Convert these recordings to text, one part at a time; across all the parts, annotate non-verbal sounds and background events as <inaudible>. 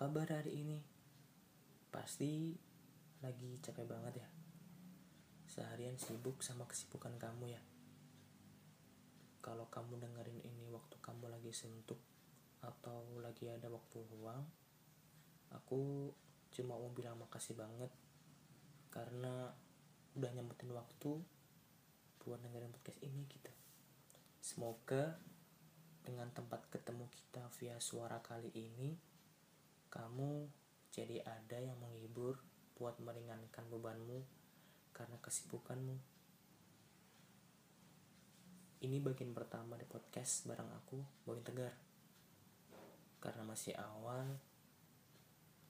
kabar hari ini? Pasti lagi capek banget ya. Seharian sibuk sama kesibukan kamu ya. Kalau kamu dengerin ini waktu kamu lagi suntuk atau lagi ada waktu luang, aku cuma mau bilang makasih banget karena udah nyempetin waktu buat dengerin podcast ini gitu. Semoga dengan tempat ketemu kita via suara kali ini, kamu jadi ada yang menghibur buat meringankan bebanmu karena kesibukanmu. Ini bagian pertama di podcast bareng aku, Boy Tegar. Karena masih awal,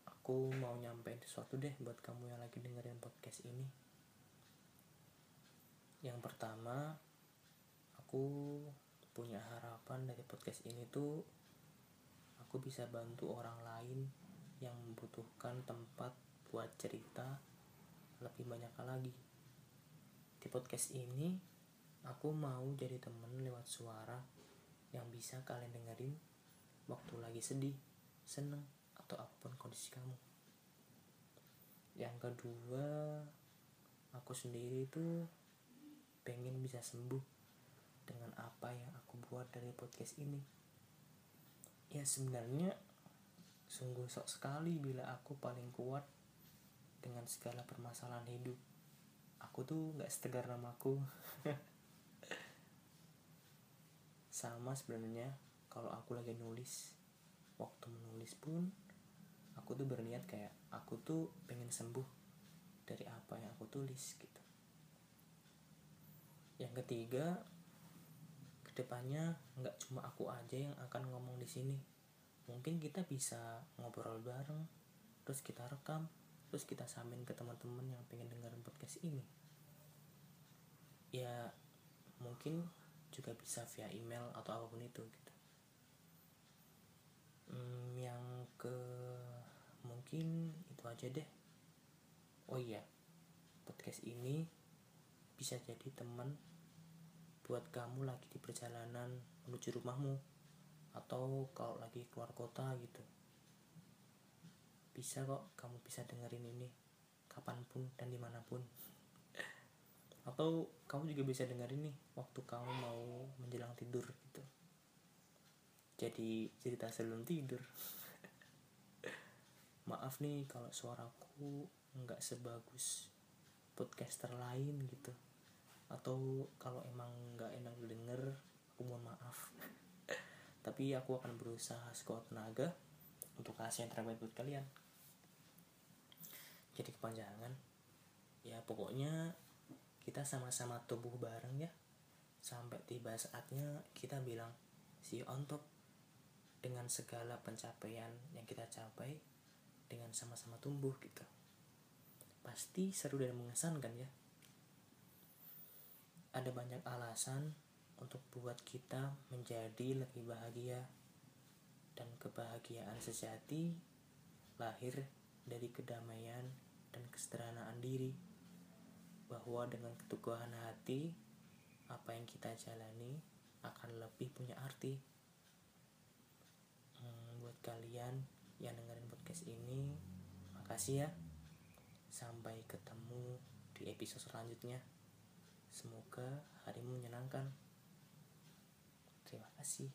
aku mau nyampein sesuatu deh buat kamu yang lagi dengerin podcast ini. Yang pertama, aku punya harapan dari podcast ini tuh aku bisa bantu orang lain yang membutuhkan tempat buat cerita lebih banyak lagi. Di podcast ini, aku mau jadi temen lewat suara yang bisa kalian dengerin waktu lagi sedih, seneng, atau apa pun kondisi kamu. Yang kedua, aku sendiri tuh pengen bisa sembuh dengan apa yang aku buat dari podcast ini. Ya sebenarnya sungguh sok sekali bila aku paling kuat dengan segala permasalahan hidup. Aku tuh gak setegar namaku. <laughs> Sama sebenarnya kalau aku lagi nulis. Waktu menulis pun aku tuh berniat kayak aku tuh pengen sembuh dari apa yang aku tulis gitu. Yang ketiga, ke depannya nggak cuma aku aja yang akan ngomong di sini. Mungkin kita bisa ngobrol bareng, terus kita rekam, terus kita samin ke teman-teman yang pengen dengerin podcast ini. Ya mungkin juga bisa via email atau apa pun itu gitu. Hmm, yang ke mungkin itu aja deh. Oh iya, podcast ini bisa jadi teman buat kamu lagi di perjalanan menuju rumahmu atau kalau lagi keluar kota gitu. Bisa kok kamu bisa dengerin ini kapan pun dan di mana pun. Atau kamu juga bisa dengerin nih waktu kamu mau menjelang tidur gitu. Jadi cerita sebelum tidur. <laughs> Maaf nih kalau suaraku nggak sebagus podcaster lain gitu atau kalau emang nggak enak denger aku mohon maaf. <laughs> Tapi aku akan berusaha sekuat tenaga untuk kasih yang terbaik buat kalian. Jadi kepanjangan. Ya pokoknya kita sama-sama tumbuh bareng ya. Sampai tiba saatnya kita bilang see you on top. Dengan segala pencapaian yang kita capai dengan sama-sama tumbuh gitu. Pasti seru dan mengesankan ya ada banyak alasan untuk buat kita menjadi lebih bahagia. Dan kebahagiaan sejati lahir dari kedamaian dan kesederhanaan diri. Bahwa dengan keteguhan hati apa yang kita jalani akan lebih punya arti. Hmm, buat kalian yang dengerin podcast ini makasih ya. Sampai ketemu di episode selanjutnya Semoga harimu menyenangkan. Terima kasih.